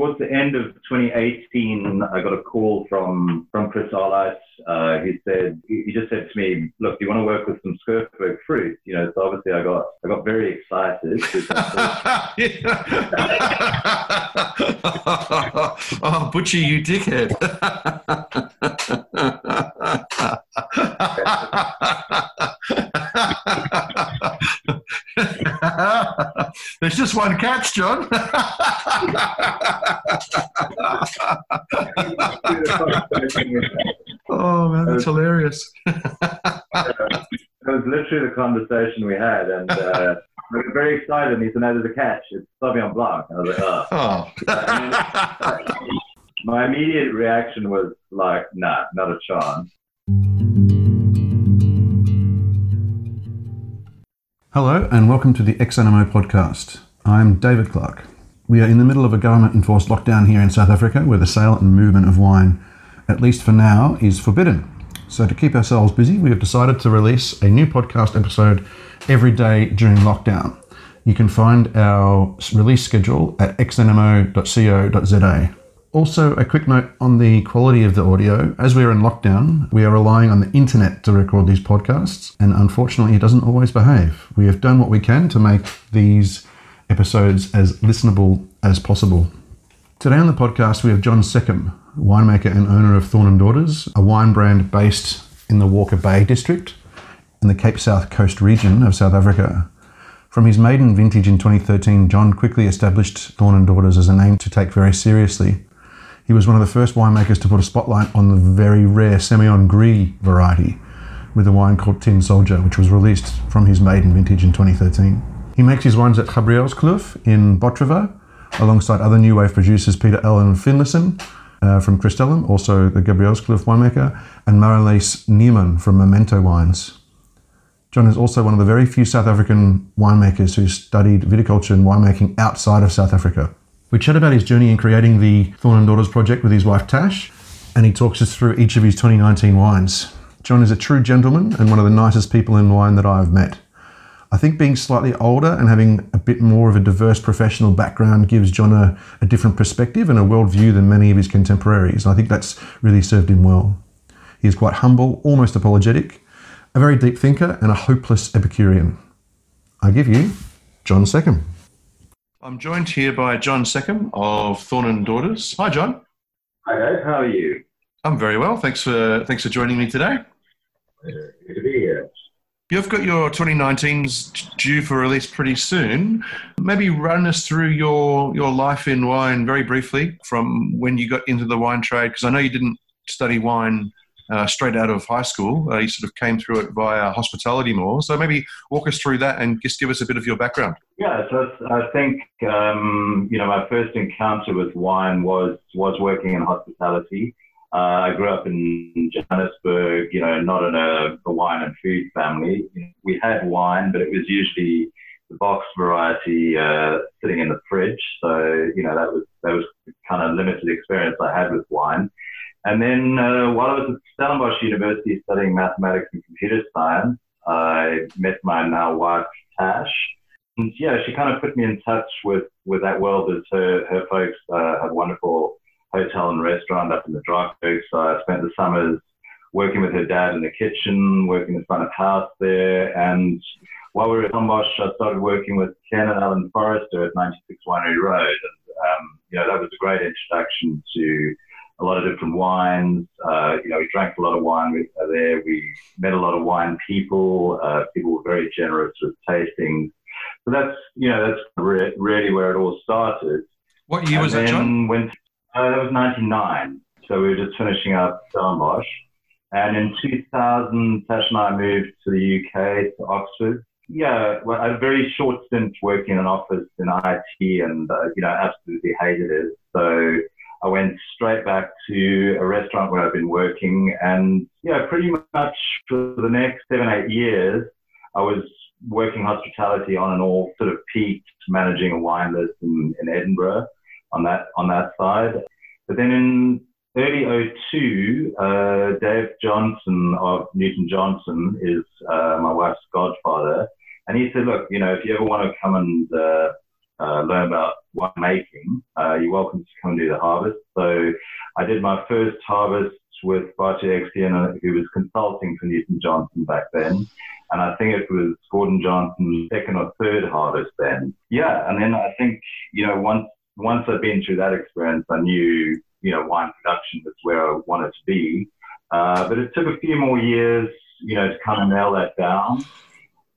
towards the end of 2018, I got a call from from Chris Alheit. Uh, he said he just said to me, "Look, do you want to work with some Skurfberg fruit?" You know, so obviously I got I got very excited. oh, Butcher, you dickhead! There's just one catch, John. Oh man, that's hilarious. that was literally the conversation we had, and uh, we were very excited. And he said, "No, there's a catch. It's Sauvignon Blanc." I was like, "Oh." oh. my immediate reaction was like, "Nah, not a chance." Hello, and welcome to the XNMO podcast. I'm David Clark. We are in the middle of a government enforced lockdown here in South Africa where the sale and movement of wine, at least for now, is forbidden. So, to keep ourselves busy, we have decided to release a new podcast episode every day during lockdown. You can find our release schedule at xnmo.co.za. Also, a quick note on the quality of the audio. As we are in lockdown, we are relying on the internet to record these podcasts, and unfortunately, it doesn't always behave. We have done what we can to make these episodes as listenable as possible. Today on the podcast, we have John Seccombe, winemaker and owner of Thorn and Daughters, a wine brand based in the Walker Bay district in the Cape South Coast region of South Africa. From his maiden vintage in 2013, John quickly established Thorn and Daughters as a name to take very seriously he was one of the first winemakers to put a spotlight on the very rare Semillon Gris variety with a wine called Tin Soldier, which was released from his maiden vintage in 2013. He makes his wines at Gabrielskloof in Botrivier, alongside other new wave producers Peter-Allan Finlayson uh, from Crystallum, also the Gabrielskloof winemaker, and Marelise Niemann from Momento Wines. John is also one of the very few South African winemakers who studied viticulture and winemaking outside of South Africa. We chat about his journey in creating the Thorn and Daughters project with his wife Tash, and he talks us through each of his 2019 wines. John is a true gentleman and one of the nicest people in wine that I have met. I think being slightly older and having a bit more of a diverse professional background gives John a, a different perspective and a worldview than many of his contemporaries. And I think that's really served him well. He is quite humble, almost apologetic, a very deep thinker, and a hopeless Epicurean. I give you John Seccombe. I'm joined here by John Seccombe of Thorn and Daughters. Hi, John. Hi, Dave. How are you? I'm very well. Thanks for thanks for joining me today. Good to be here. You've got your 2019s due for release pretty soon. Maybe run us through your your life in wine very briefly from when you got into the wine trade, because I know you didn't study wine uh, straight out of high school. Uh, you sort of came through it via hospitality more. So maybe walk us through that and just give us a bit of your background. Yeah, so I think um, you know my first encounter with wine was was working in hospitality. Uh, I grew up in Johannesburg, you know, not in a, a wine and food family. We had wine, but it was usually the box variety uh, sitting in the fridge. So you know that was that was kind of limited experience I had with wine. And then uh, while I was at Stellenbosch University studying mathematics and computer science, I met my now wife, Tash. And yeah, she kind of put me in touch with, with that world as her, her folks uh, had wonderful hotel and restaurant up in the Drakensberg. So I spent the summers working with her dad in the kitchen, working in front of house there. And while we were at Stellenbosch, I started working with Ken and Alan Forrester at 96 Winery Road. And, um, you know, that was a great introduction to a lot of different wines. Uh, you know, we drank a lot of wine with, there. We met a lot of wine people. Uh, people were very generous with tastings. So that's, you know, that's re- really where it all started. What year and was that, John? When, uh, that was 99. So we were just finishing up Stellenbosch. And in 2000, Tash and I moved to the UK, to Oxford. Yeah, well, a very short stint working in an office in IT and, uh, you know, absolutely hated it. So I went straight back to a restaurant where I've been working. And yeah, pretty much for the next seven, eight years, I was working hospitality on and all, sort of peaked managing a wine list in, in Edinburgh on that, on that side. But then in early 02, uh, Dave Johnson of Newton Johnson is uh, my wife's godfather. And he said, look, you know, if you ever want to come and uh, uh, learn about winemaking, uh, you're welcome to come do the harvest. So I did my first harvest with Bartho Eksteen, who was consulting for Newton Johnson back then. And I think it was Gordon Johnson's second or third harvest then. Yeah, and then I think, you know, once once I'd been through that experience, I knew, you know, wine production was where I wanted to be. Uh, but it took a few more years, you know, to kind of nail that down.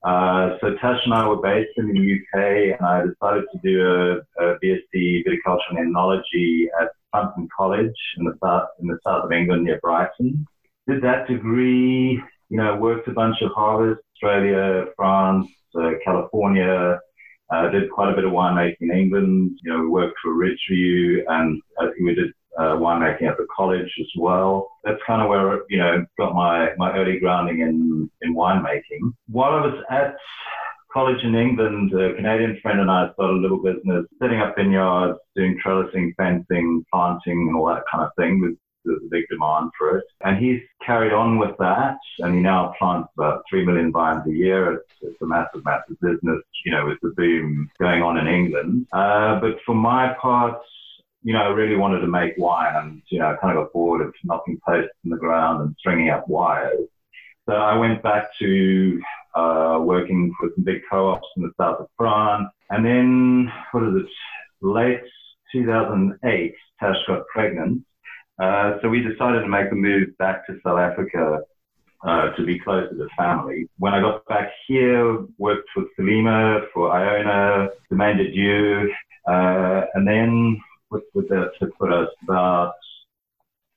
Uh, so Tash and I were based in the UK, and I decided to do a, a BSc Viticulture and Enology at Plumpton College in the south in the south of England near Brighton. Did that degree, you know, worked a bunch of harvests, Australia, France, uh, California. Uh, did quite a bit of winemaking in England. You know, we worked for Ridgeview, and uh, we did uh, winemaking at the college as well. That's kind of where you know got my my early grounding in in winemaking. While I was at college in England, a Canadian friend and I started a little business, setting up vineyards, doing trellising, fencing, planting, and all that kind of thing. There's a big demand for it. And he's carried on with that, and he now plants about 3 million vines a year. It's, it's a massive, massive business, you know, with the boom going on in England. Uh, but for my part, you know, I really wanted to make wine and, you know, I kind of got bored of knocking posts in the ground and stringing up wires. So I went back to uh, working for some big co-ops in the south of France. And then, what is it, late 2008, Tash got pregnant. Uh, so we decided to make the move back to South Africa uh, to be closer to the family. When I got back here, worked for Salima for Iona, Domaine des Dieux, uh, and then what was that to put us about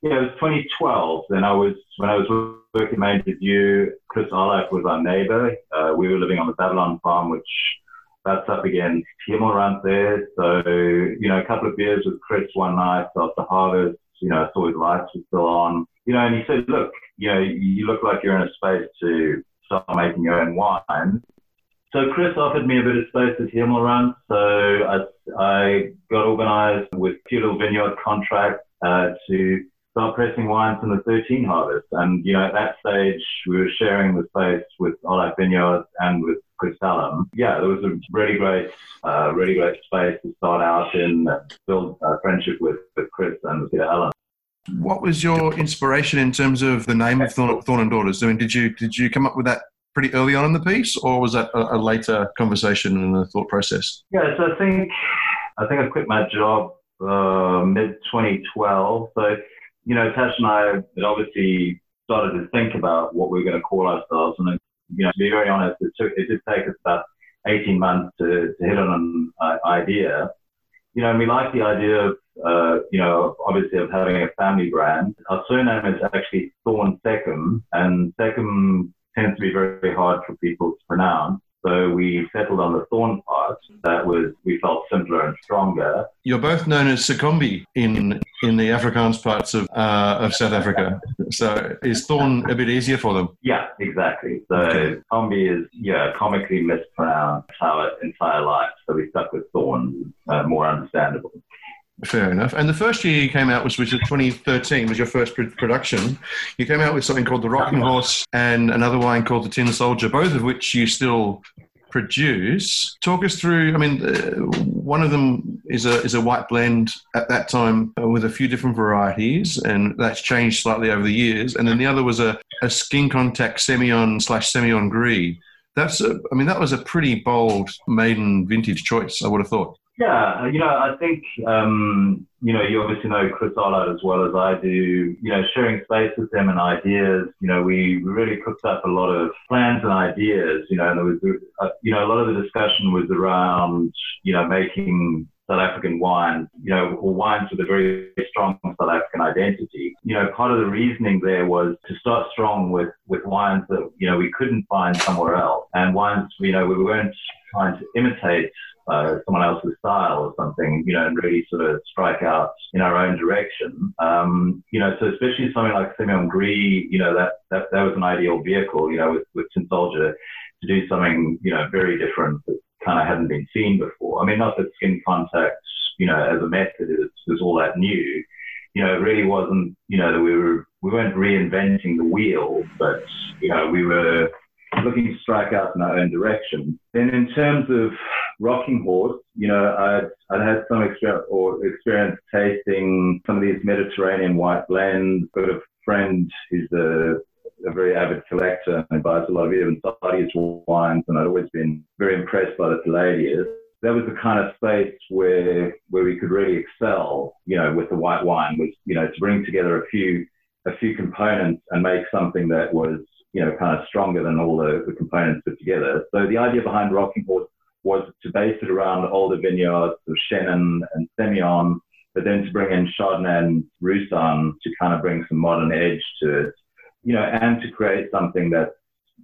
yeah, it was 2012. Then I was when I was working Main View. Chris Alheit was our neighbor. Uh, we were living on the Babylon farm, which that's up against Hemelrand there. So you know, a couple of beers with Chris one night after harvest. You know, saw his lights were still on. You know, and he said, "Look, you know, you look like you're in a space to start making your own wine." So Chris offered me a bit of space at Hemelrand. So I, I got organized with a few little vineyard contracts uh, to start pressing wines from the 13 harvest. And, you know, at that stage, we were sharing the space with Olaf Vineyards and with Chris Alheit. Yeah, there was a really great, uh, really great space to start out in, and build a friendship with, with Chris and Peter Allen. What was your inspiration in terms of the name of Thorn, Thorn and Daughters? I mean, did you did you come up with that pretty early on in the piece, or was that a, a later conversation and a thought process? Yeah, so I think I think I quit my job uh, mid 2012. So you know, Tash and I had obviously started to think about what we were going to call ourselves, and you know, to be very honest, it took it did take us about 18 months to, to hit on an uh, idea. You know, and we like the idea of, uh, you know, obviously of having a family brand. Our surname is actually Thorn Seccombe, and Seccombe tends to be very hard for people to pronounce. So we settled on the thorn part. That was we felt simpler and stronger. You're both known as Sekombi in in the Afrikaans parts of uh, of South Africa. So is thorn a bit easier for them? Yeah, exactly. So okay. Kombi is yeah comically mispronounced our entire life. So we stuck with thorn, uh, more understandable. Fair enough. And the first year you came out was which was 2013 was your first production. You came out with something called the Rocking Horse and another wine called the Tin Soldier, both of which you still produce. Talk us through. I mean, uh, one of them is a is a white blend at that time uh, with a few different varieties, and that's changed slightly over the years. And then the other was a, a skin contact Semillon slash Semillon Gris. That's a, I mean, that was a pretty bold maiden vintage choice. I would have thought. Yeah, you know, I think, um, you know, you obviously know Chris Alheit as well as I do. You know, sharing space with them and ideas, you know, we really cooked up a lot of plans and ideas, you know, and there was, uh, you know, a lot of the discussion was around, you know, making South African wines, you know, or wines with a very strong South African identity. You know, part of the reasoning there was to start strong with, with wines that, you know, we couldn't find somewhere else. And wines, you know, we weren't trying to imitate uh, someone else's style or something, you know, and really sort of strike out in our own direction. Um, you know, so especially something like Semillon Gris, you know, that, that, that was an ideal vehicle, you know, with, with Tin Soldier to do something, you know, very different that kind of hadn't been seen before. I mean, not that skin contact, you know, as a method is, is all that new. You know, it really wasn't, you know, that we were, we weren't reinventing the wheel, but, you know, we were looking to strike out in our own direction. Then in terms of Rocking Horse, you know, I'd, I'd had some experience or experience tasting some of these Mediterranean white blends. Got a friend who's a, a very avid collector and buys a lot of Eben Sadie's wines, and I'd always been very impressed by the Palladius. That was the kind of space where where we could really excel, you know, with the white wine was, you know, to bring together a few a few components and make something that was you know, kind of stronger than all the, the components put together. So the idea behind Rocking Horse was to base it around older vineyards of Chenin and Semillon, but then to bring in Chardonnay and Roussanne to kind of bring some modern edge to it, you know, and to create something that,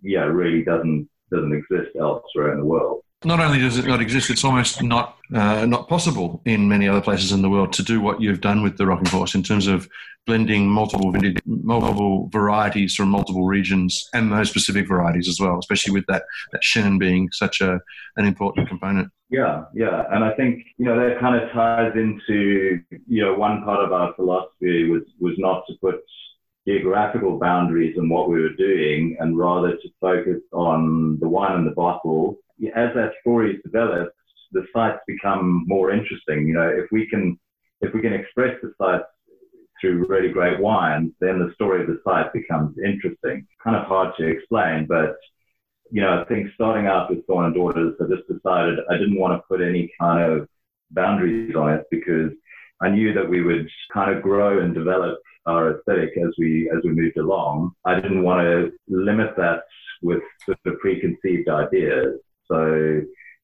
yeah, really doesn't doesn't exist elsewhere in the world not only does it not exist, it's almost not uh, not possible in many other places in the world to do what you've done with the Rocking Horse in terms of blending multiple multiple varieties from multiple regions and those specific varieties as well, especially with that that Chenin being such a an important component. Yeah, yeah, and I think you know that kind of ties into you know one part of our philosophy was was not to put geographical boundaries on what we were doing and rather to focus on the wine and the bottle as that story develops, the sites become more interesting. You know, if we can if we can express the sites through really great wines, then the story of the site becomes interesting. Kind of hard to explain, but you know, I think starting out with Thorn and Daughters, I just decided I didn't want to put any kind of boundaries on it because I knew that we would kind of grow and develop our aesthetic as we as we moved along. I didn't want to limit that with sort of preconceived ideas. So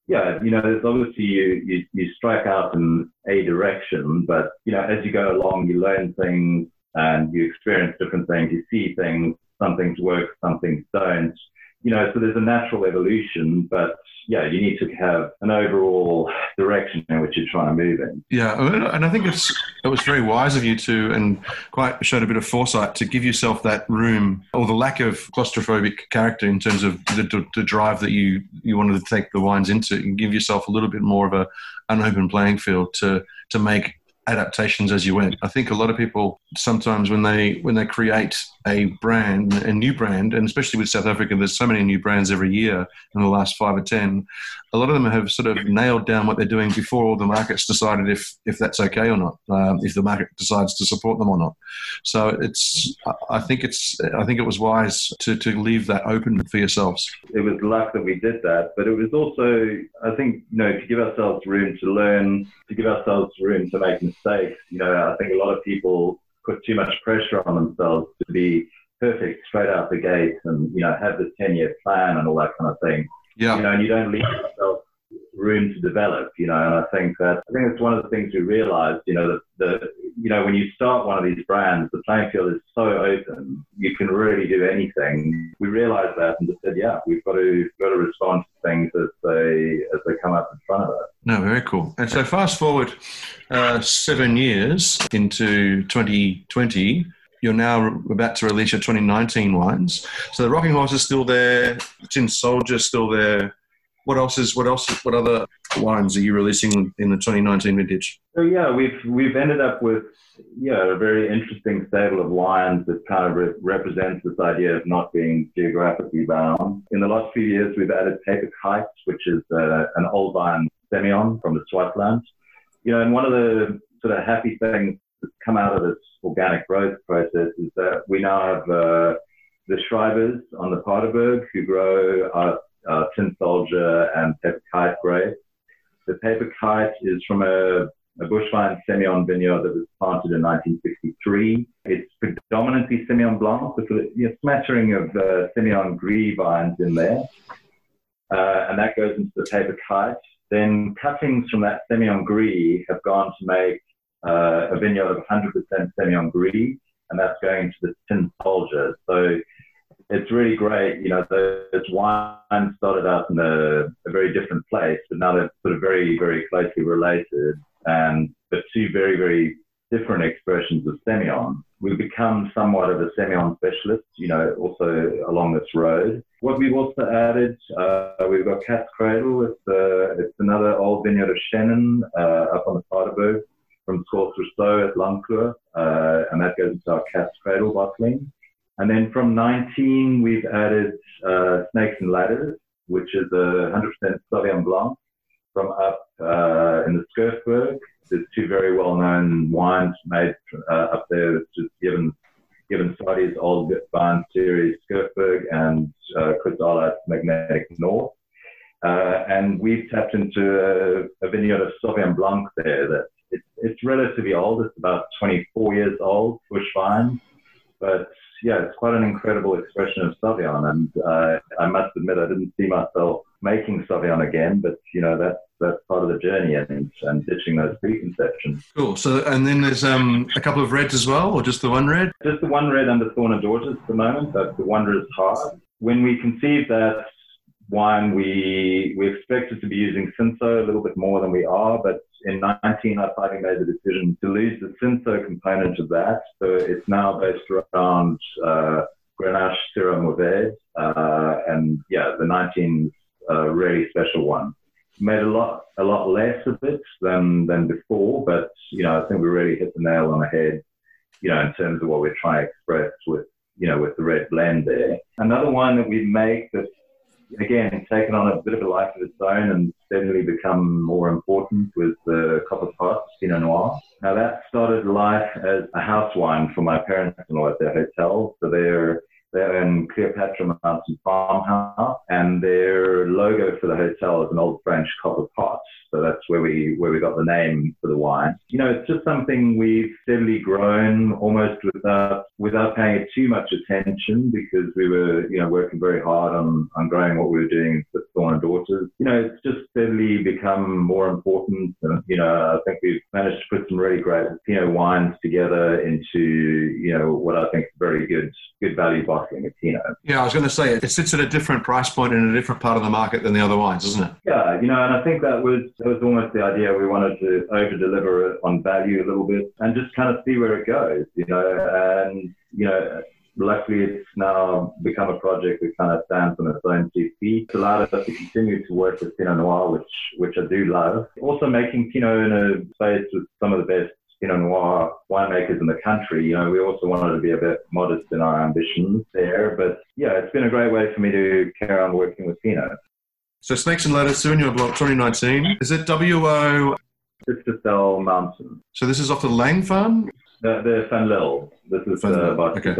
yeah, you know, obviously you, you, you strike out in a direction, but you know, as you go along, you learn things and you experience different things, you see things, some things work, some things don't you know, so there's a natural evolution, but yeah, you need to have an overall direction in which you're trying to move in. Yeah, and I think it's it was very wise of you to, and quite showed a bit of foresight to give yourself that room, or the lack of claustrophobic character in terms of the, the drive that you you wanted to take the wines into, and give yourself a little bit more of a an open playing field to to make adaptations as you went. I think a lot of people sometimes when they when they create a brand, a new brand, and especially with South Africa, there's so many new brands every year in the last five or ten. A lot of them have sort of nailed down what they're doing before all the markets decided if if that's okay or not, um, if the market decides to support them or not. So it's I think it's I think it was wise to to leave that open for yourselves. It was luck that we did that, but it was also I think you know to give ourselves room to learn, to give ourselves room to make mistakes. You know, I think a lot of people put too much pressure on themselves to be perfect straight out the gate and, you know, have this 10 year plan and all that kind of thing. Yeah. You know, and you don't leave yourself room to develop, you know, and I think that, I think it's one of the things we realized, you know, that the, you know, when you start one of these brands, the playing field is so open, you can really do anything. We realized that and just said, yeah, we've got to, got to respond to things as they, as they come up in front of us. No, very cool. And so fast forward uh, seven years into 2020, you're now about to release your 2019 wines. So the Rocking Horse is still there, Tin Soldier is still there. What else is what else? What other wines are you releasing in the 2019 vintage? So yeah, we've we've ended up with yeah a very interesting stable of wines that kind of re- represents this idea of not being geographically bound. In the last few years, we've added Paper Kite, which is uh, an old vine Semillon from the Swartland. You know, and one of the sort of happy things that's come out of this organic growth process is that we now have uh, the Schreibers on the Paardeberg who grow our, our Tin Soldier and Paper Kite grapes. The Paper Kite is from a, a bushvine Semillon vineyard that was planted in 1963. It's predominantly Semillon Blanc with a smattering of uh, Semillon Gris vines in there. Uh, and that goes into the Paper Kite. Then cuttings from that Semillon Gris have gone to make uh, a vineyard of 100% Semillon Gris, and that's going to the Tin Soldier. So it's really great. You know, this wine started out in a, a, very different place, but now they're sort of very, very closely related, and but two very, very different expressions of Semillon. We've become somewhat of a Semillon specialist, you know, also along this road. What we've also added, uh, we've got Cat's Cradle. It's, uh, it's another old vineyard of Chenin uh, up on the Paardeberg from Scorch Rousseau at Langkleur, uh, and that goes into our Cat's Cradle bottling. And then from 19, we've added uh, Snakes and Ladders, which is a 100% Sauvignon Blanc from up uh, in the Skurfberg. There's two very well-known wines made uh, up there, just given given Sadie's old vine series Skurfberg and uh, Magnetic North. Uh, and we've tapped into a, a, vineyard of Sauvignon Blanc there that it's, it's relatively old. It's about 24 years old, bush vine. But yeah, it's quite an incredible expression of Savion, And uh, I must admit, I didn't see myself making Savion again, but you know, that's, that's part of the journey and, and ditching those preconceptions. Cool. So, and then there's um, a couple of reds as well, or just the one red? Just the one red under Thorn and Daughters at the moment. That's the Wanderer's Heart. When we conceived that wine, we we expected to be using Cinsault a little bit more than we are, but in 19, I finally made the decision to lose the Cinsault component of that. So it's now based around uh, Grenache, Syrah, Mourvedre, uh, and yeah, the 19 uh, really special one. Made a lot a lot less of it than than before, but you know I think we really hit the nail on the head. You know, in terms of what we're trying to express with you know with the red blend there. Another one that we make that again taken on a bit of a life of its own and steadily become more important with the Copper Pot Pinot Noir. Now that started life as a house wine for my parents-in-law at their hotel. So they're they're in Cleopatra Mountain Farmhouse, and their logo for the hotel is an old French copper pot. So that's where we where we got the name for the wine. You know, it's just something we've steadily grown almost without without paying it too much attention because we were you know working very hard on on growing what we were doing with Thorn and Daughters. You know, it's just steadily become more important. And, you know, I think we've managed to put some really great Pinot wines together into you know what I think very good good value bottling of Pinot. Yeah, I was going to say it sits at a different price point in a different part of the market than the other wines, isn't it? Yeah, you know, and I think that was that was almost the idea. We wanted to over deliver on value a little bit and just kind of see where it goes, you know. And you know, luckily it's now become a project that kind of stands on its own two feet. It's allowed us to continue to work with Pinot Noir, which which I do love. Also making Pinot in a space with some of the best Pinot Noir winemakers in the country. You know, we also wanted to be a bit modest in our ambitions there. But yeah, it's been a great way for me to carry on working with Pinot. So Snakes and Ladders, Sauvignon Blanc 2019. Is it WO? Citrusdal Mountain. So this is off the Lang Farm? The, the Fanlil. This is uh, okay.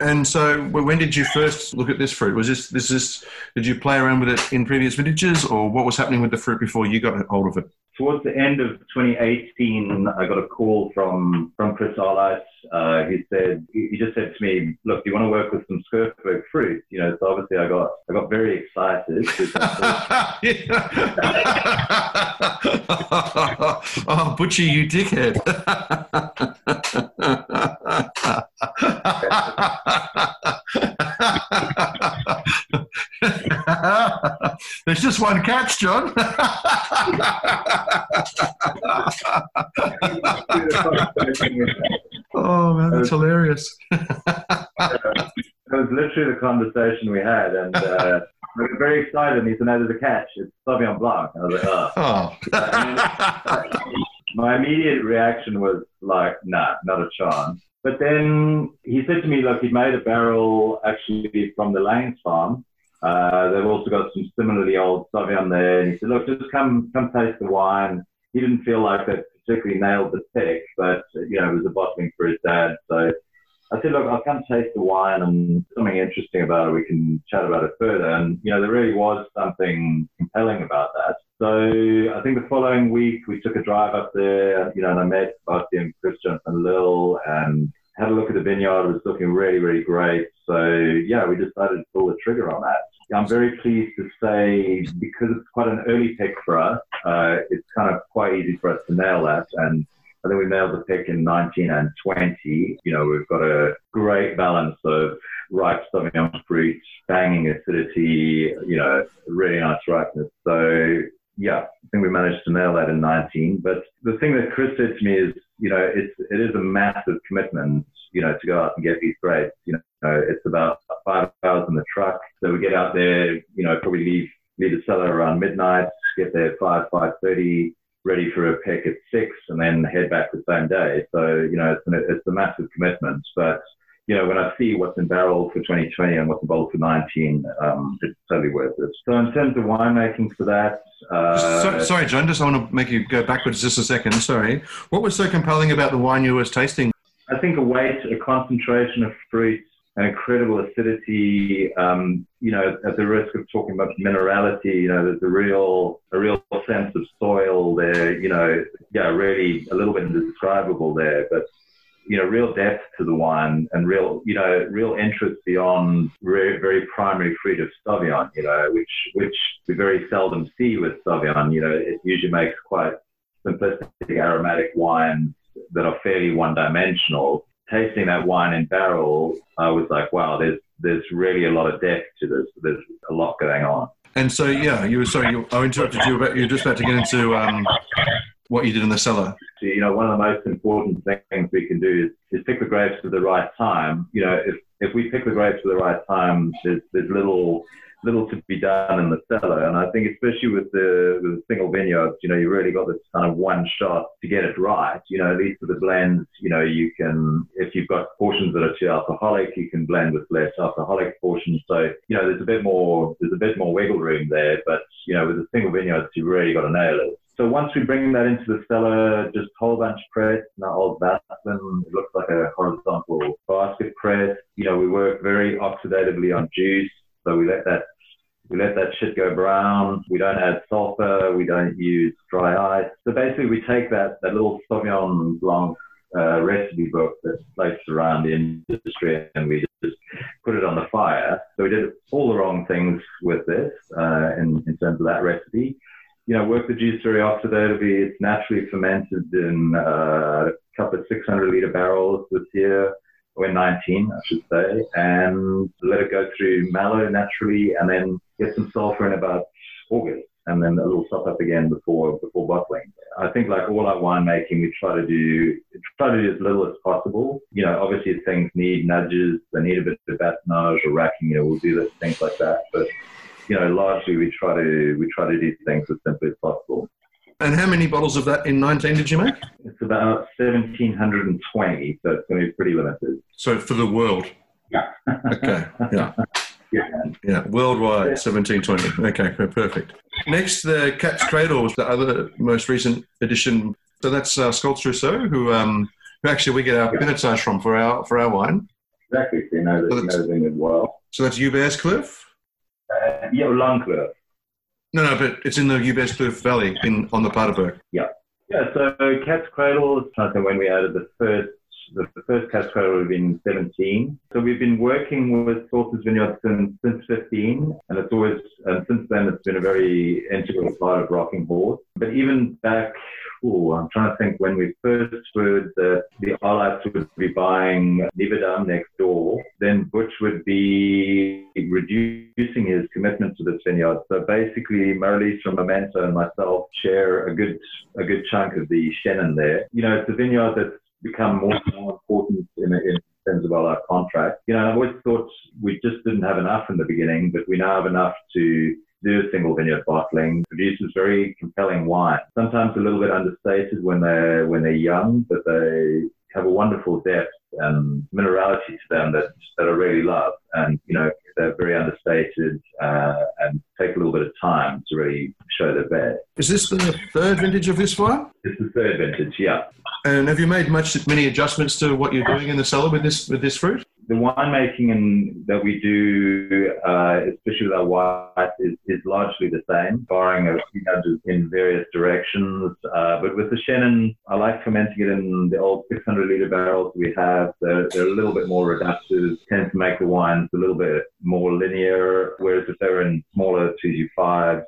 And so, when did you first look at this fruit? Was this this is? Did you play around with it in previous vintages, or what was happening with the fruit before you got hold of it? Towards the end of 2018, I got a call from from Chrysalis. Uh, he said he just said to me, "Look, do you want to work with some Skurfberg fruit?" You know, so obviously I got I got very excited. oh, Butcher, you dickhead! There's just one catch, John. oh man, that's hilarious. it was literally the conversation we had, and uh, we were very excited. And he said, "No, there's a catch. It's Sauvignon Blanc." And I was like, "Oh." oh. my immediate reaction was like, "Nah, not a chance." But then he said to me, look, he made a barrel actually from the Lanes farm. Uh, they've also got some similarly old Sauvignon there. And he said, look, just come, come taste the wine. He didn't feel like it particularly nailed the pick, but, you know, it was a bottling for his dad. So I said, look, I'll come taste the wine and something interesting about it. We can chat about it further. And, you know, there really was something compelling about that. So I think the following week we took a drive up there, you know, and I met Bastian Christian and Lil and had a look at the vineyard. It was looking really, really great. So yeah, we decided to pull the trigger on that. I'm very pleased to say because it's quite an early pick for us, uh, it's kind of quite easy for us to nail that. And I think we nailed the pick in 19 and 20. You know, we've got a great balance of ripe Sauvignon fruit, banging acidity, you know, really nice ripeness. So yeah, I think we managed to nail that in 19. But the thing that Chris said to me is, you know, it's, it is a massive commitment, you know, to go out and get these grapes. You know, it's about five hours in the truck. So we get out there, you know, probably leave, leave the cellar around midnight, get there at 5, 5.30, ready for a pick at 6, and then head back the same day. So, you know, it's, an, it's a massive commitment. But you know, when I see what's in barrel for 2020 and what's in bottle for 19, um, it's totally worth it. So in terms of winemaking for that, uh, so, sorry, John, just I want to make you go backwards just a second. Sorry. What was so compelling about the wine you were tasting? I think a weight, a concentration of fruit, an incredible acidity. Um, you know, at the risk of talking about minerality, you know, there's a real, a real sense of soil there. You know, yeah, really a little bit indescribable there, but you know, real depth to the wine and real, you know, real interest beyond very, very primary fruit of Sauvignon, you know, which, which we very seldom see with Sauvignon. You know, it usually makes quite simplistic aromatic wines that are fairly one dimensional. Tasting that wine in barrel, I was like, wow, there's, there's really a lot of depth to this. There's a lot going on. And so, yeah, you were sorry, you, I interrupted you about, you're just about to get into, um, what you did in the cellar? You know, one of the most important things we can do is, is pick the grapes at the right time. You know, if, if we pick the grapes at the right time, there's, there's little little to be done in the cellar. And I think especially with the with the single vineyards, you know, you really got this kind of one shot to get it right. You know, at least with the blends, you know, you can if you've got portions that are too alcoholic, you can blend with less alcoholic portions. So, you know, there's a bit more there's a bit more wiggle room there. But, you know, with the single vineyards you really got to nail it. So once we bring that into the cellar, just whole bunch press, not old Vaslin. It looks like a horizontal basket press. You know, we work very oxidatively on juice. So we let that we let that shit go brown. We don't add sulfur. We don't use dry ice. So basically, we take that, that little Sauvignon Blanc uh, recipe book that's placed around the industry and we just put it on the fire. So we did all the wrong things with this uh, in, in terms of that recipe you know, work the juice very oxidatively. It's naturally fermented in uh, a couple of 600 liter barrels this year, or 19, I should say, and let it go through malo naturally, and then get some sulfur in about August, and then a little top up again before before bottling. I think, like all our winemaking, we try to do try to do as little as possible. You know, obviously things need nudges, they need a bit of batonnage or racking. You know, we'll do things like that, but you know, largely we try to we try to do things as simply as possible. And how many bottles of that in 19 did you make? It's about 1,720, so it's going to be pretty limited. So for the world? Yeah. okay. Yeah. Yeah. Yeah, worldwide, yeah. 1720. Okay, perfect. Next, the Cat's Cradle was the other most recent edition. So that's uh, Sculpts Rousseau, who, um, who actually we get our yeah. from for our for our wine. Exactly, so you know, so you know well. So that's Hubert Kloof? Uh, yeah, Langkloof. No, no, but it's in the Hubert Valley in on the Paardeberg. Yeah. Yeah, so Cat's Cradle is something when we added the first the, the first Cat's Cradle would have been 17. So we've been working with Sources Vineyard since, since 15, and it's always, and since then it's been a very integral part of Rocking Horse. But even back I'm trying to think when we first heard that the Arlights would be buying Nivedam next door, then Butch would be reducing his commitment to this vineyard. So basically, Marlies from Memento and myself share a good a good chunk of the Chenin there. You know, it's a vineyard that's become more and more important in, in terms of our contract. You know, I always thought we just didn't have enough in the beginning, but we now have enough to do single vineyard bottling, produces very compelling wine. Sometimes a little bit understated when they're when they're young, but they have a wonderful depth and minerality to them that that I really love. And you know, they're very understated uh, and take a little bit of time to really show their best. Is this the third vintage of this wine? It's the third vintage, yeah. And have you made much many adjustments to what you're doing in the cellar with this with this fruit? The winemaking and that we do, uh, especially with our white, is, is largely the same, barring a few nudges in various directions. Uh, but with the Chenin, I like fermenting it in the old 600 liter barrels we have. They're, they're a little bit more reductive, tend to make the wines a little bit more linear. Whereas if they were in smaller 225,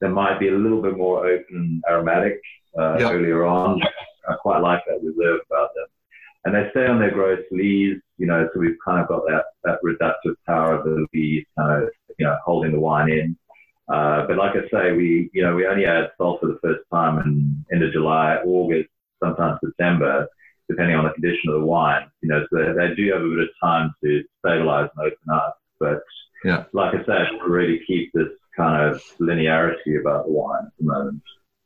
they might be a little bit more open aromatic uh, yep. earlier on. I quite like that reserve about them and they stay on their gross lees, you know, so we've kind of got that, that reductive power of the lees kind of, you know, holding the wine in. Uh, but like I say, we, you know, we only add salt for the first time in end of July, August, sometimes December, depending on the condition of the wine, you know, so they, they do have a bit of time to stabilize and open up. But yeah. like I said, we really keep this kind of linearity about the wine at the moment.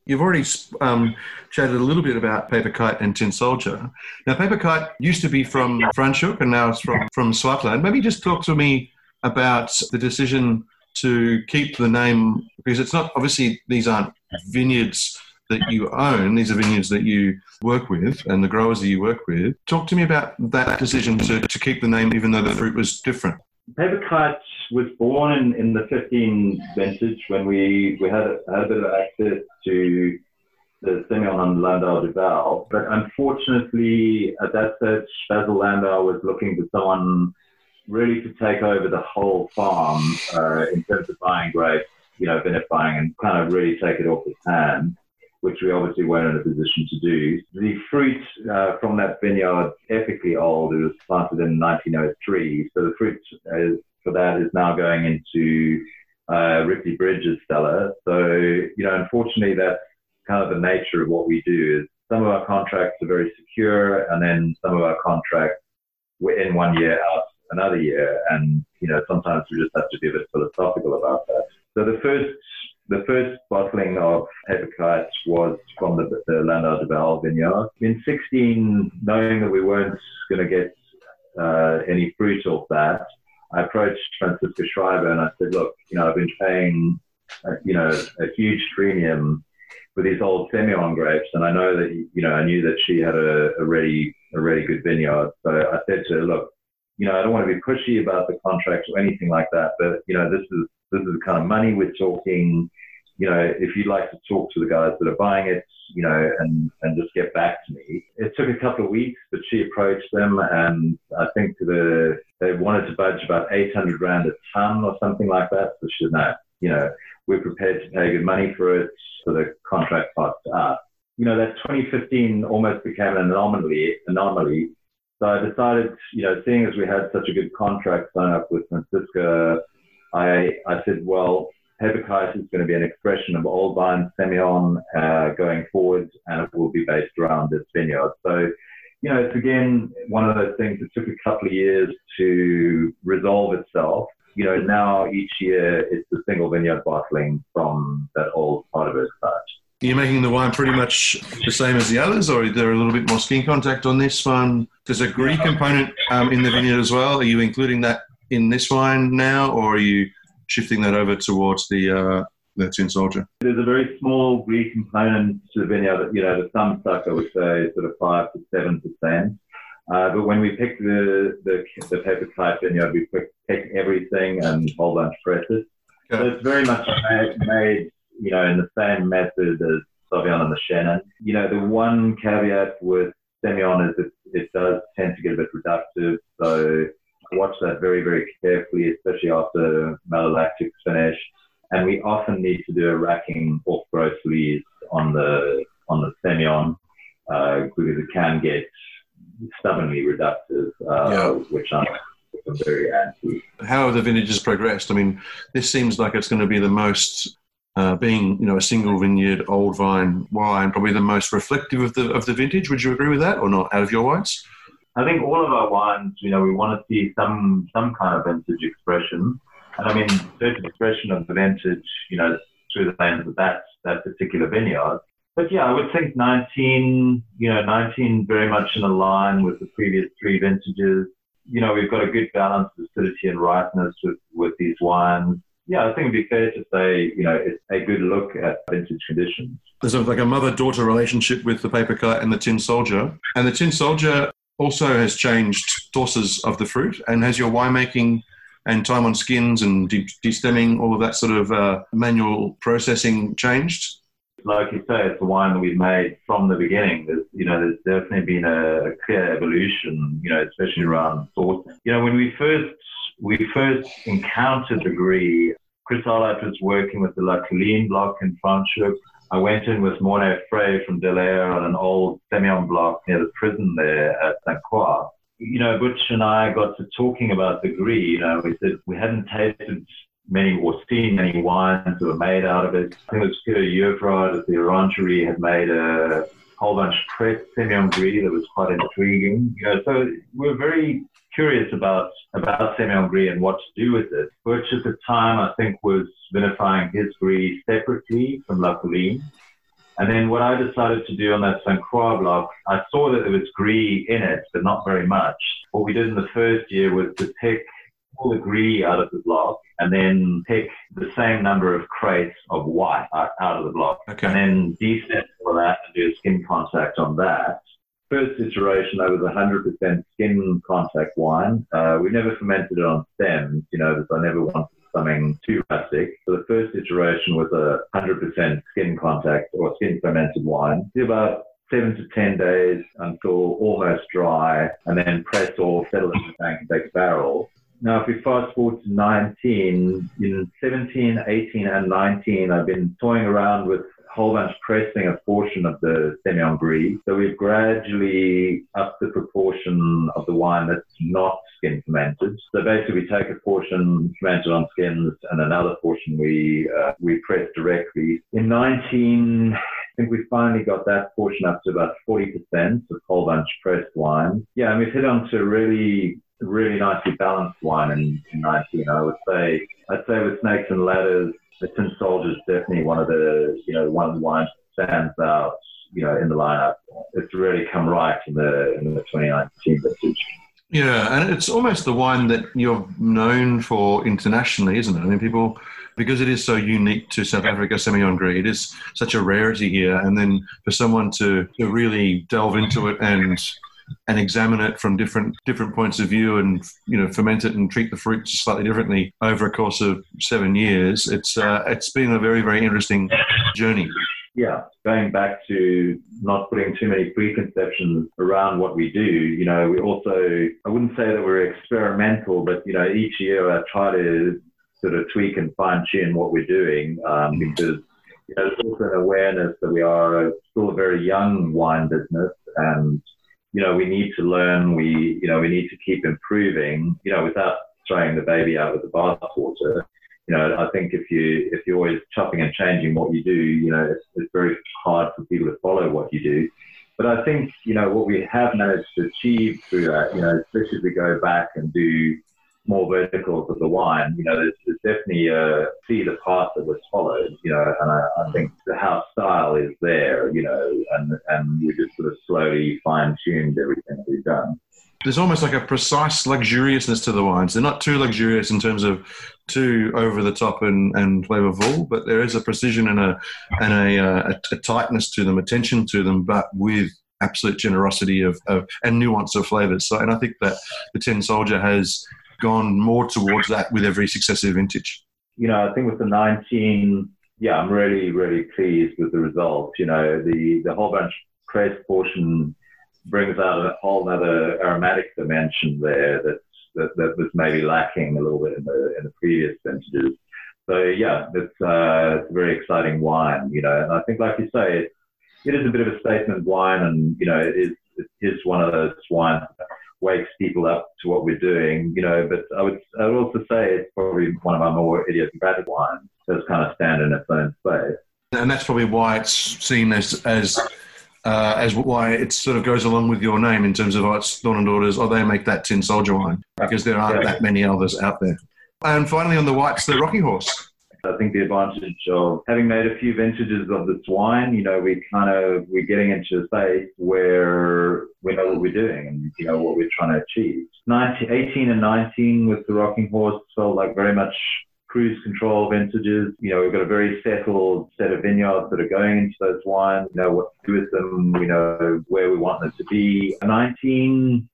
You've already um, chatted a little bit about Paper Kite and Tin Soldier. Now, Paper Kite used to be from Franschhoek and now it's from, from Swartland. Maybe just talk to me about the decision to keep the name, because it's not, obviously, these aren't vineyards that you own, these are vineyards that you work with and the growers that you work with. Talk to me about that decision to, to keep the name even though the fruit was different. Paper Kite was born in, in the 15 vintage when we, we had, a, had a bit of access to the Semillon and Landau du Val. But unfortunately, at that stage, Basil Landau was looking for someone really to take over the whole farm uh, in terms of buying grapes, you know, vinifying and kind of really take it off his hands which we obviously weren't in a position to do. The fruit uh, from that vineyard, epically old, it was planted in 1903. So the fruit is, for that is now going into uh, Rickety Bridge's cellar. So, you know, unfortunately, that's kind of the nature of what we do is some of our contracts are very secure and then some of our contracts we're in one year out another year. And, you know, sometimes we just have to be a bit philosophical about that. So the first the first bottling of Kite was from the, the Landau du Val vineyard. In 16, knowing that we weren't going to get uh, any fruit off that, I approached Francisco Schreiber and I said, look, you know, I've been paying, uh, you know, a huge premium for these old Semillon grapes, and I know that, you know, I knew that she had a, a really, a really good vineyard. So I said to her, look, you know, I don't want to be pushy about the contract or anything like that, but you know, this is this is the kind of money we're talking. You know, if you'd like to talk to the guys that are buying it, you know, and, and just get back to me. It took a couple of weeks, but she approached them and I think the, they wanted to budge about 800 rand a ton or something like that. So she said, no, you know, we're prepared to pay good money for it. So the contract part us. You know, that 2015 almost became an anomaly, anomaly. So I decided, you know, seeing as we had such a good contract signed up with Francisco I, I said, well, Paper is going to be an expression of Old Vine Semillon uh, going forward, and it will be based around this vineyard. So, you know, it's again one of those things that took a couple of years to resolve itself. You know, now each year it's a single vineyard bottling from that old part of it. Are you making the wine pretty much the same as the others, or is there a little bit more skin contact on this one? There's a Gris component um, in the vineyard as well. Are you including that in this wine now, or are you shifting that over towards the uh, the Tin Soldier? There's a very small Gris component to the vineyard. You know, the thumb suck I would say sort of five to seven percent. Uh, but when we pick the, the, the paper kite vineyard, we pick, pick everything and whole bunch press it. Okay. So it's very much made, made, you know, in the same method as Sauvignon and the Chenin. You know, the one caveat with Semillon is it, it does tend to get a bit reductive. So watch that very, very carefully, especially after malolactic finish. And we often need to do a racking off gross leaves on the on the Semillon uh, because it can get stubbornly reductive, uh, yeah. which I'm, I'm very anti. How have the vintages progressed? I mean, this seems like it's going to be the most uh, being you know a single vineyard old vine wine, probably the most reflective of the of the vintage. Would you agree with that, or not? Out of your wines? I think all of our wines, you know, we want to see some some kind of vintage expression. And I mean, certain expression of the vintage, you know, through the lens of that that particular vineyard. But yeah, I would think 19, you know, 19 very much in a line with the previous three vintages. You know, we've got a good balance of acidity and ripeness with, with these wines. Yeah, I think it'd be fair to say, you know, it's a good look at vintage conditions. There's like a mother-daughter relationship with the paper kite and the tin soldier. And the tin soldier also has changed sources of the fruit and has your winemaking and time on skins and de- destemming, all of that sort of uh, manual processing changed? Like you say, it's a wine that we've made from the beginning. There's, you know, there's definitely been a, clear evolution, you know, especially around sourcing. You know, when we first we first encountered the Gris, Chris Alheit was working with the La Colline block in Franschhoek I went in with Morne Vrey from Delaire on an old Semillon block near the prison there at St. Croix. You know, Butch and I got to talking about the Gris. You know, we said we hadn't tasted many or seen many wines that were made out of it. I think it was Peter Euvrard at the Orangerie had made a whole bunch of pressed Semillon Gris that was quite intriguing. You know, so we're very curious about about Semillon Gris and what to do with it. Butch at the time, I think, was vinifying his Gris separately from La Colline. And then what I decided to do on that St. Croix block, I saw that there was gris in it, but not very much. What we did in the first year was to pick all the gris out of the block and then pick the same number of crates of white out of the block. Okay. And then descent all that and do a skin contact on that. First iteration, I was 100% skin contact wine. Uh, we never fermented it on stems, you know, because I never wanted something too rustic. So the first iteration was a 100% skin contact or skin fermented wine. Did about seven to 10 days until almost dry and then press off, settle in the tank a barrel. Now, if we fast forward to 19, in 17, 18, and 19, I've been toying around with a whole bunch pressing a portion of the Semillon Gris. So we've gradually upped the proportion of the wine that's not skin fermented. So basically, we take a portion fermented on skins and another portion we uh, we press directly. In 19, I think we finally got that portion up to about 40% of whole bunch pressed wine. Yeah, and we've hit on to really really nicely balanced wine in, in 19. I would say, I'd say with Snakes and Ladders, the Tin Soldier is definitely one of the, you know, one of the wines stands out, you know, in the lineup. It's really come right in the in the 2019 vintage. Yeah, and it's almost the wine that you're known for internationally, isn't it? I mean, people, because it is so unique to South Africa, Semillon Gris, it is such a rarity here. And then for someone to, to really delve into it and and examine it from different different points of view and you know ferment it and treat the fruits slightly differently over a course of seven years. It's uh, it's been a very very interesting journey. Yeah, going back to not putting too many preconceptions around what we do, you know, we also, I wouldn't say that we're experimental, but, you know, each year I try to sort of tweak and fine tune what we're doing um, because, you know, there's also an awareness that we are still a very young wine business and, you know, we need to learn, we, you know, we need to keep improving, you know, without throwing the baby out with the bathwater you know, I think if you if you're always chopping and changing what you do, you know, it's, it's very hard for people to follow what you do. But I think you know what we have managed to achieve through that, you know, especially as we go back and do more verticals of the wine, you know, there's, there's definitely a the path that was followed, you know, and I, I think the house style is there, you know, and and we just sort of slowly fine tuned everything that we've done there's almost like a precise luxuriousness to the wines. They're not too luxurious in terms of too over the top and, and flavorful, but there is a precision and a and a, uh, a, a tightness to them, attention to them, but with absolute generosity of, of and nuance of flavors. So, and I think that the Tin Soldier has gone more towards that with every successive vintage. You know, I think with the 19, yeah, I'm really really pleased with the results. You know, the the whole bunch press portion brings out a whole other aromatic dimension there that, that, that was maybe lacking a little bit in the in the previous vintages. So yeah, it's, uh, it's a very exciting wine, you know. And I think, like you say, it, it is a bit of a statement wine, and you know, it is it is one of those wines wakes people up to what we're doing, you know. But I would I would also say it's probably one of our more idiosyncratic wines. That's kind of stand in its own space. And that's probably why it's seen as as uh, as why it sort of goes along with your name in terms of oh, it's Thorn and Daughters, oh, they make that Tin Soldier wine because there aren't yeah. that many others out there. And finally, on the whites, the Rocking Horse. I think the advantage of having made a few vintages of this wine, you know, we kind of we're getting into a space where we know what we're doing and you know what we're trying to achieve. 19, 18 and 19 with the Rocking Horse felt like very much cruise control vintages. You know, we've got a very settled set of vineyards that are going into those wines. We know what to do with them. We know where we want them to be. 19,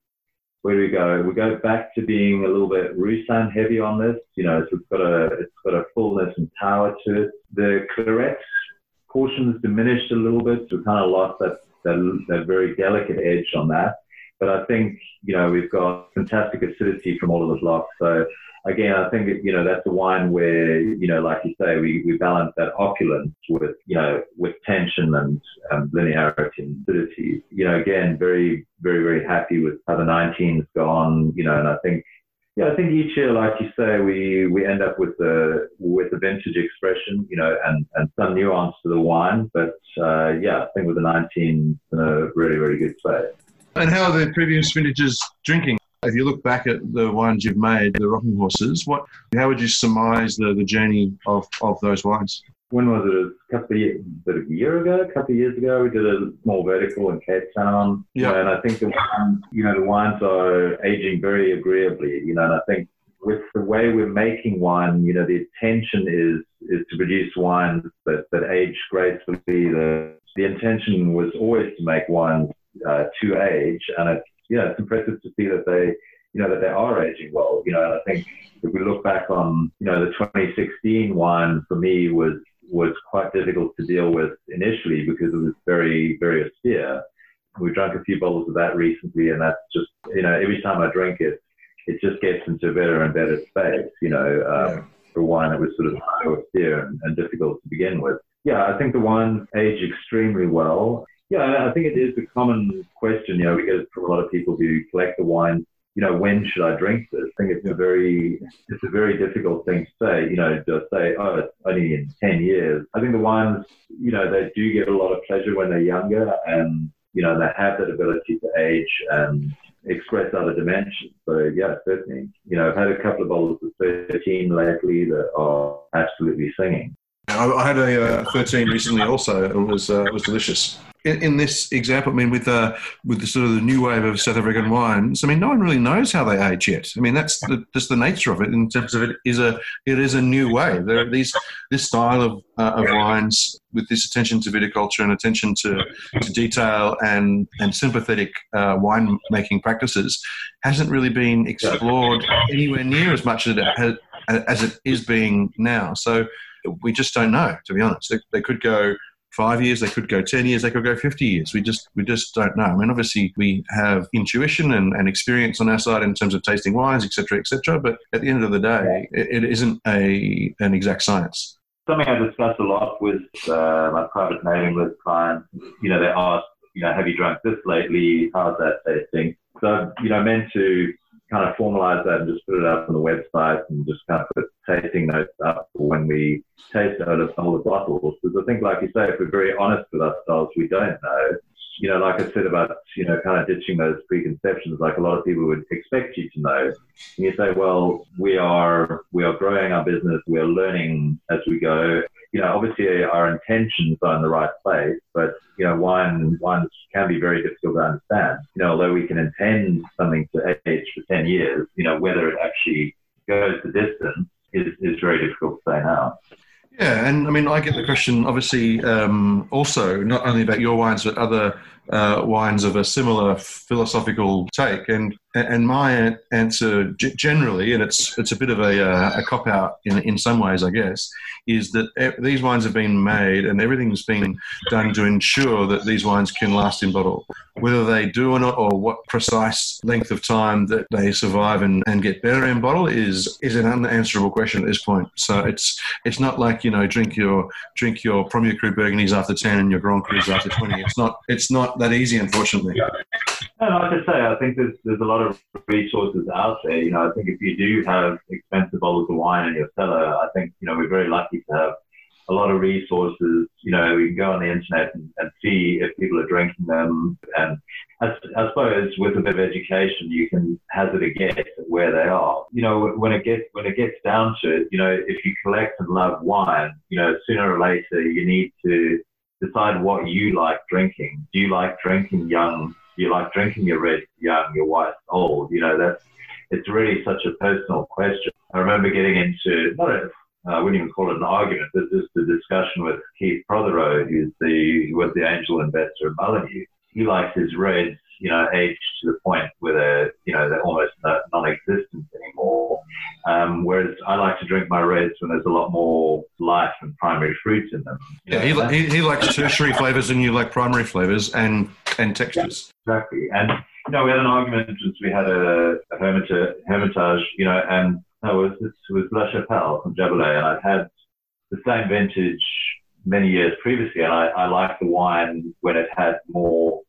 where do we go? We go back to being a little bit Roussanne heavy on this. You know, it's got a it's got a fullness and power to it. The Clairette portion has diminished a little bit, so we kind of lost that, that that very delicate edge on that. But I think you know we've got fantastic acidity from all of the blocks, so again, I think you know that's a wine where you know, like you say, we, we balance that opulence with you know with tension and um, linearity and acidity. You know, again, very very very happy with how the 19's gone. You know, and I think yeah, I think each year, like you say, we we end up with the with the vintage expression, you know, and and some nuance to the wine. But uh, yeah, I think with the 19, in a really really good place. And how are the previous vintages drinking? If you look back at the wines you've made, the rocking horses, what how would you surmise the, the journey of, of those wines? when was it? A couple of years, a year ago, a couple of years ago, we did a small vertical in Cape Town. Yeah. And I think the wines, you know, the wines are aging very agreeably, you know, and I think with the way we're making wine, you know, the intention is is to produce wines that, that age gracefully. The the intention was always to make wines uh, to age, and it's yeah, it's impressive to see that they you know that they are aging well. You know, and I think if we look back on you know the 2016 wine for me was was quite difficult to deal with initially because it was very very austere. We drank a few bottles of that recently, and that's just you know every time I drink it, it just gets into a better and better space. You know, um, yeah. for wine that was sort of so austere and, and difficult to begin with. Yeah, I think the wines age extremely well. Yeah, I think it is a common question. You know, we get it from a lot of people who collect the wine. you know, when should I drink this? I think it's a very, it's a very difficult thing to say. You know, just say, oh, it's only in ten years. I think the wines, you know, they do get a lot of pleasure when they're younger, and you know, they have that ability to age and express other dimensions. So yeah, certainly. You know, I've had a couple of bottles of 13 lately that are absolutely singing. I had a uh, 13 recently also. It was uh, it was delicious in, in, this example, I mean, with uh, with the sort of the new wave of South African wines, I mean, no one really knows how they age yet. I mean, that's the, just the nature of it. In terms of it is a it is a new wave. There are these this style of uh, of wines with this attention to viticulture and attention to, to detail and and sympathetic uh, wine making practices hasn't really been explored anywhere near as much as it has, as it is being now. So we just don't know, to be honest. They, they could go five years, they could go 10 years, they could go 50 years. We just, we just don't know. I mean, obviously we have intuition and, and experience on our side in terms of tasting wines, etc., etc. but at the end of the day, it, it isn't a, an exact science. Something I discuss a lot with uh, my private mailing list clients, you know, they ask, you know, have you drunk this lately? How's that tasting? So, you know, meant to kind of formalize that and just put it up on the website and just kind of put tasting notes up when we taste out of some of the bottles. Because I think, like you say, if we're very honest with ourselves, we don't know. You know, like I said about, you know, kind of ditching those preconceptions, like a lot of people would expect you to know. And you say, well, we are, we are growing our business, we are learning as we go you know, obviously our intentions are in the right place, but you know, wine wines can be very difficult to understand. You know, although we can intend something to age for ten years, you know, whether it actually goes the distance is, is very difficult to say now. Yeah, and I mean, I get the question obviously um, also not only about your wines, but other uh, wines of a similar philosophical take. And and my answer generally, and it's it's a bit of a, uh, a cop out in in some ways, I guess, is that these wines have been made and everything's been done to ensure that these wines can last in bottle. Whether they do or not, or what precise length of time that they survive and, and get better in bottle is is an unanswerable question at this point. So it's it's not like you know drink your drink your Premier Cru Burgundies after ten and your Grand Crus after twenty. It's not it's not that easy, unfortunately. And like I say, I think there's there's a lot of resources out there. You know, I think if you do have expensive bottles of wine in your cellar, I think you know we're very lucky to have a lot of resources. You know, we can go on the internet and, and see if people are drinking them. And I, I, suppose with a bit of education, you can hazard a guess at where they are. You know, when it gets when it gets down to it, you know, if you collect and love wine, you know, sooner or later you need to decide what you like drinking. Do you like drinking young? Do you like drinking your red young, your white old? You know, that's it's really such a personal question. I remember getting into not a uh, I wouldn't even call it an argument, but just a discussion with Keith Prothero, who's the who was the angel investor at Mullineux. He likes his reds, you know, aged to the point where they're, you know, they're almost non-existent anymore. Um, whereas I like to drink my reds when there's a lot more life and primary fruit in them. Yeah, he, he, he likes tertiary flavors and you like primary flavors and and textures. Yeah, exactly. And you know, we had an argument since we had a, a hermitage, you know, and no, it was, it was La Chapelle from Jaboulet, and I'd had the same vintage many years previously, and I, I liked the wine when it had more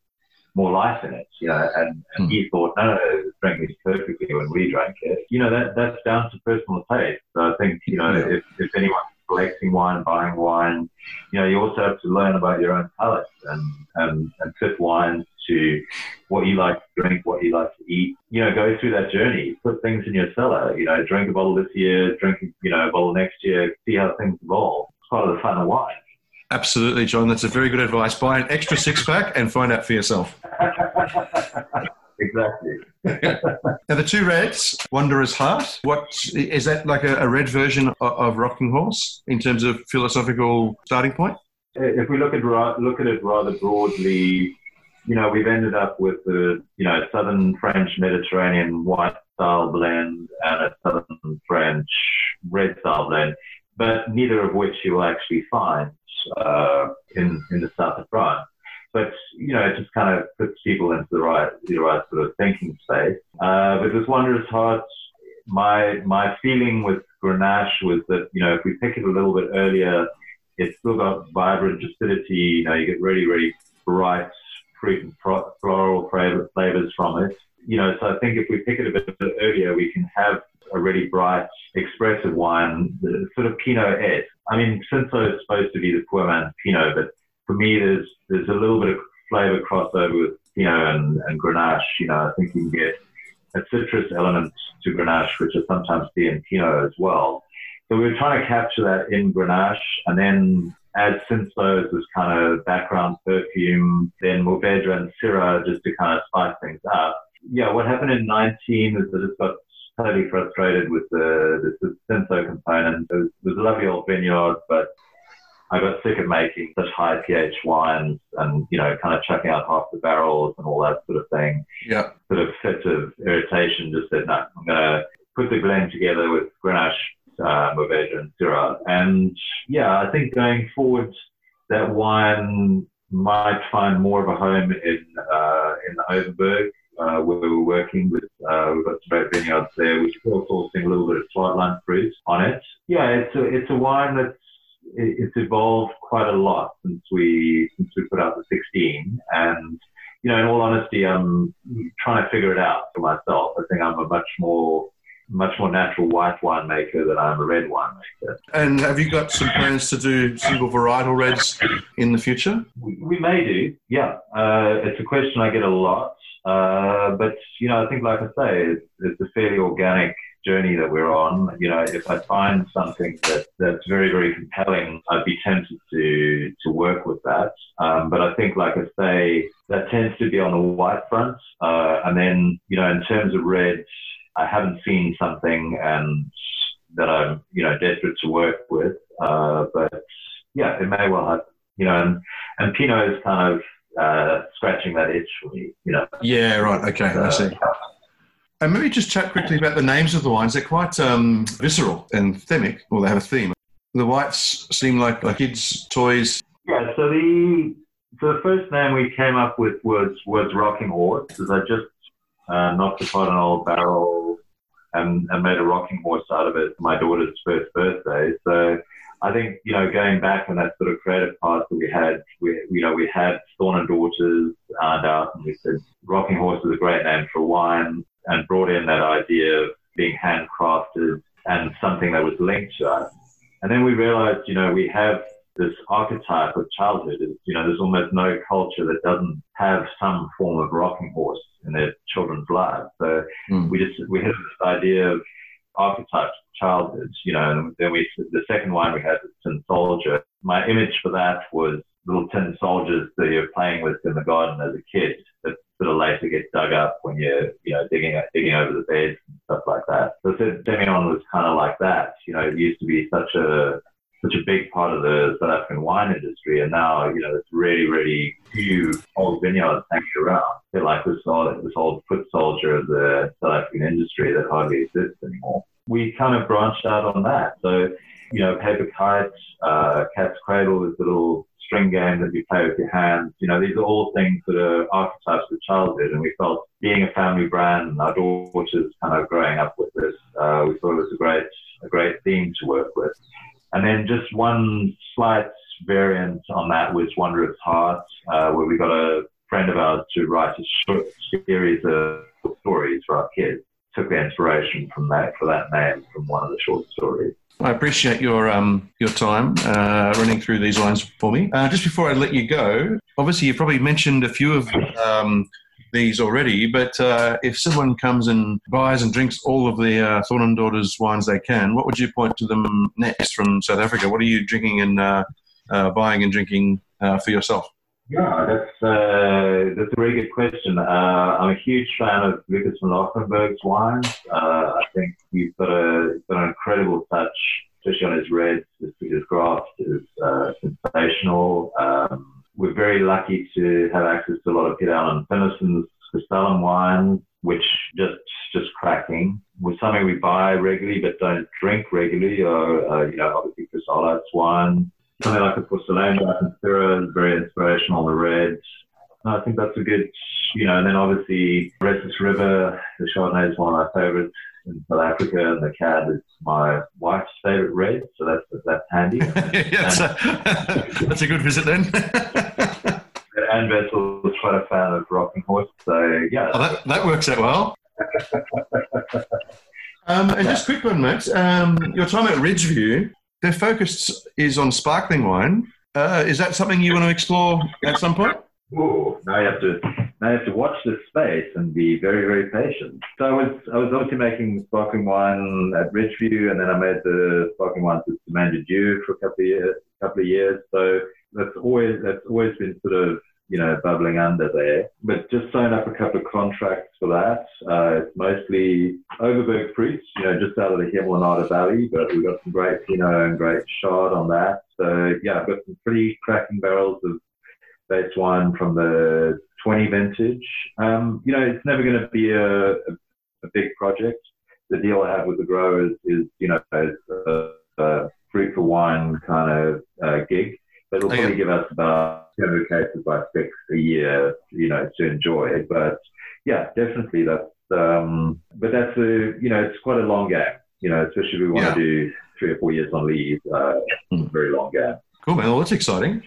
more life in it, you know, and, and mm. he thought, no, no, it drank this perfectly when we drank it. You know, that that's down to personal taste. So I think, you know, yeah. if, if anyone's collecting wine, buying wine, you know, you also have to learn about your own palate and, and, and fit wines to what you like to drink, what you like to eat. You know, go through that journey, put things in your cellar, you know, drink a bottle this year, drink, you know, a bottle next year, see how things evolve It's part of the fun of wine. Absolutely, John. That's a very good advice. Buy an extra six pack and find out for yourself. exactly. now the two reds, Wanderer's Heart. What is that like a, a red version of, of, Rocking Horse in terms of philosophical starting point? Eh, if we look at look at it rather broadly, you know, we've ended up with a you know southern French Mediterranean white style blend and a southern French red style blend, but neither of which you will actually find uh, in in the south of France but you know, it just kind of puts people into the right, the right sort of thinking space. Uh, but with Wanderer's Heart, my my feeling with Grenache was that you know, if we pick it a little bit earlier, it's still got vibrant acidity. You know, you get really, really bright fruit and floral flavors from it. You know, so I think if we pick it a bit, bit earlier, we can have a really bright, expressive wine, sort of Pinot esque. I mean, Cinsault is supposed to be the poor man's Pinot, but for me, there's there's a little bit of flavor crossover with Pinot and, and Grenache. You know, I think you can get a citrus element to Grenache, which is sometimes see in Pinot as well. So we are trying to capture that in Grenache and then add Cinsault as this kind of background perfume, then Mourvedre and Syrah just to kind of spice things up. Yeah, what happened in 19 is that it's got totally frustrated with the, the, Cinsault component. It was, it was a lovely old vineyard, but I got sick of making such high pH wines and, you know, kind of chucking out half the barrels and all that sort of thing. Yeah. Sort of fit of irritation, just said, no, I'm going to put the blend together with Grenache, uh, Mourvedre and Syrah. And yeah, I think going forward, that wine might find more of a home in, uh, in Overberg. Uh, where we're working with, we've got great vineyards there. We're still sourcing a little bit of Swartland fruit on it. Yeah, it's a, it's a wine that's it's evolved quite a lot since we since we put out the 16 and you know in all honesty i'm trying to figure it out for myself i think i'm a much more much more natural white wine maker than i'm a red wine maker and have you got some plans to do single varietal reds in the future? We, we may do yeah. Uh, it's a question i get a lot. Uh, but you know i think like i say it's, it's a fairly organic journey that we're on, you know, if I find something that, that's very, very compelling, I'd be tempted to, to work with that. Um, but I think, like I say, that tends to be on the white front. Uh, and then, you know, in terms of red, I haven't seen something and that I'm, you know, desperate to work with. Uh, but yeah, it may well happen, you know, and, and Pinot is kind of, uh, scratching that itch for me, you know. Yeah, right. Okay, I see. And maybe just chat quickly about the names of the wines. They're quite um, visceral and themic, or they have a theme. The whites seem like, like kids' toys. Yeah, so the so the first name we came up with was was Rocking Horse, because I just uh, knocked apart an old barrel and, and made a rocking horse out of it for my daughter's first birthday. So I think, you know, going back on that sort of creative part that we had, we, you know, we had Thorn and Daughters uh, out and we said Rocking Horse is a great name for wine and brought in that idea of being handcrafted and something that was linked to us. And then we realized, you know, we have this archetype of childhood. You know, there's almost no culture that doesn't have some form of rocking horse in their children's lives. So mm. we just we had this idea of archetypes of childhood. You know, and then we the second one we had was Tin Soldier. My image for that was little tin soldiers that you're playing with in the garden as a kid that sort of later get dug up when you're, you know, digging digging over the beds and stuff like that. So Semillon was kind of like that. You know, it used to be such a such a big part of the South African wine industry, and now you know it's really, really few old vineyards hanging around. They're like this old, this old foot soldier of the South African industry that hardly exists anymore. We kind of branched out on that. So, you know, paper kites, uh, cat's cradle is a little string game that you play with your hands. You know, these are all things that are archetypes of childhood. And we felt being a family brand and our daughters kind of growing up with this, uh, we thought it was a great, a great theme to work with. And then just one slight variant on that was Wanderer's Heart, uh, where we got a friend of ours to write a short series of stories for our kids. Took the inspiration from that for that name from one of the short stories. I appreciate your um, your time uh, running through these lines for me. Uh, just before I let you go, obviously you probably mentioned a few of um, these already, but uh, if someone comes and buys and drinks all of the uh, Thorn and Daughters wines they can, what would you point to them next from South Africa? What are you drinking and uh, uh buying and drinking uh, for yourself? Yeah, that's uh, that's a very good question. I'm a huge fan of Lukas van Loggerenberg's wines. I think he's got a got an incredible touch, especially on his reds. His, his graft is sensational. Um, we're very lucky to have access to a lot of Peter-Allan Finlayson's Crystallum wines, which just just cracking. With something we buy regularly but don't drink regularly, or uh, you know, obviously Chrysalis wine something like a Porseleinberg Syrah is very inspirational on the red. I think that's a good, you know, and then obviously Restless River, the Chardonnay is one of my favorites in South Africa, and the Cab is my wife's favorite red, so that's that's handy. yeah, that's, a, that's a good visit then. and Vessel was quite a fan of Rocking Horse, so yeah. Oh, that, that works out well. um, and just quick one, Matt. Um, your time at Ridgeview, their focus is on sparkling wine. Uh, is that something you want to explore at some point? Now you have to now you have to watch this space and be very very patient. So I was I was obviously making sparkling wine at Ridgeview, and then I made the sparkling wines at Domaine des Dieux for a couple of years. Couple of years. So that's always that's always been sort of you know, bubbling under there. But just signed up a couple of contracts for that. Uh, it's mostly Overberg fruits, you know, just out of the Hemel-en-Aarde Valley, but we've got some great Pinot and great Chard on that. So yeah, I've got some pretty cracking barrels of base wine from the 20 vintage. Um, you know, it's never going to be a, a, a, big project. The deal I have with the growers is, you know, a, a fruit for wine kind of uh, gig. But it'll probably give us about 200 cases by six a year, you know, to enjoy. But yeah, definitely that's, um, but that's a, you know, it's quite a long game, you know, especially if we want yeah. to do three or four years on leave, uh, mm. very long game. Cool, man. Well, that's exciting.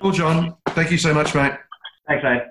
Well, John, thank you so much, mate. Thanks, mate.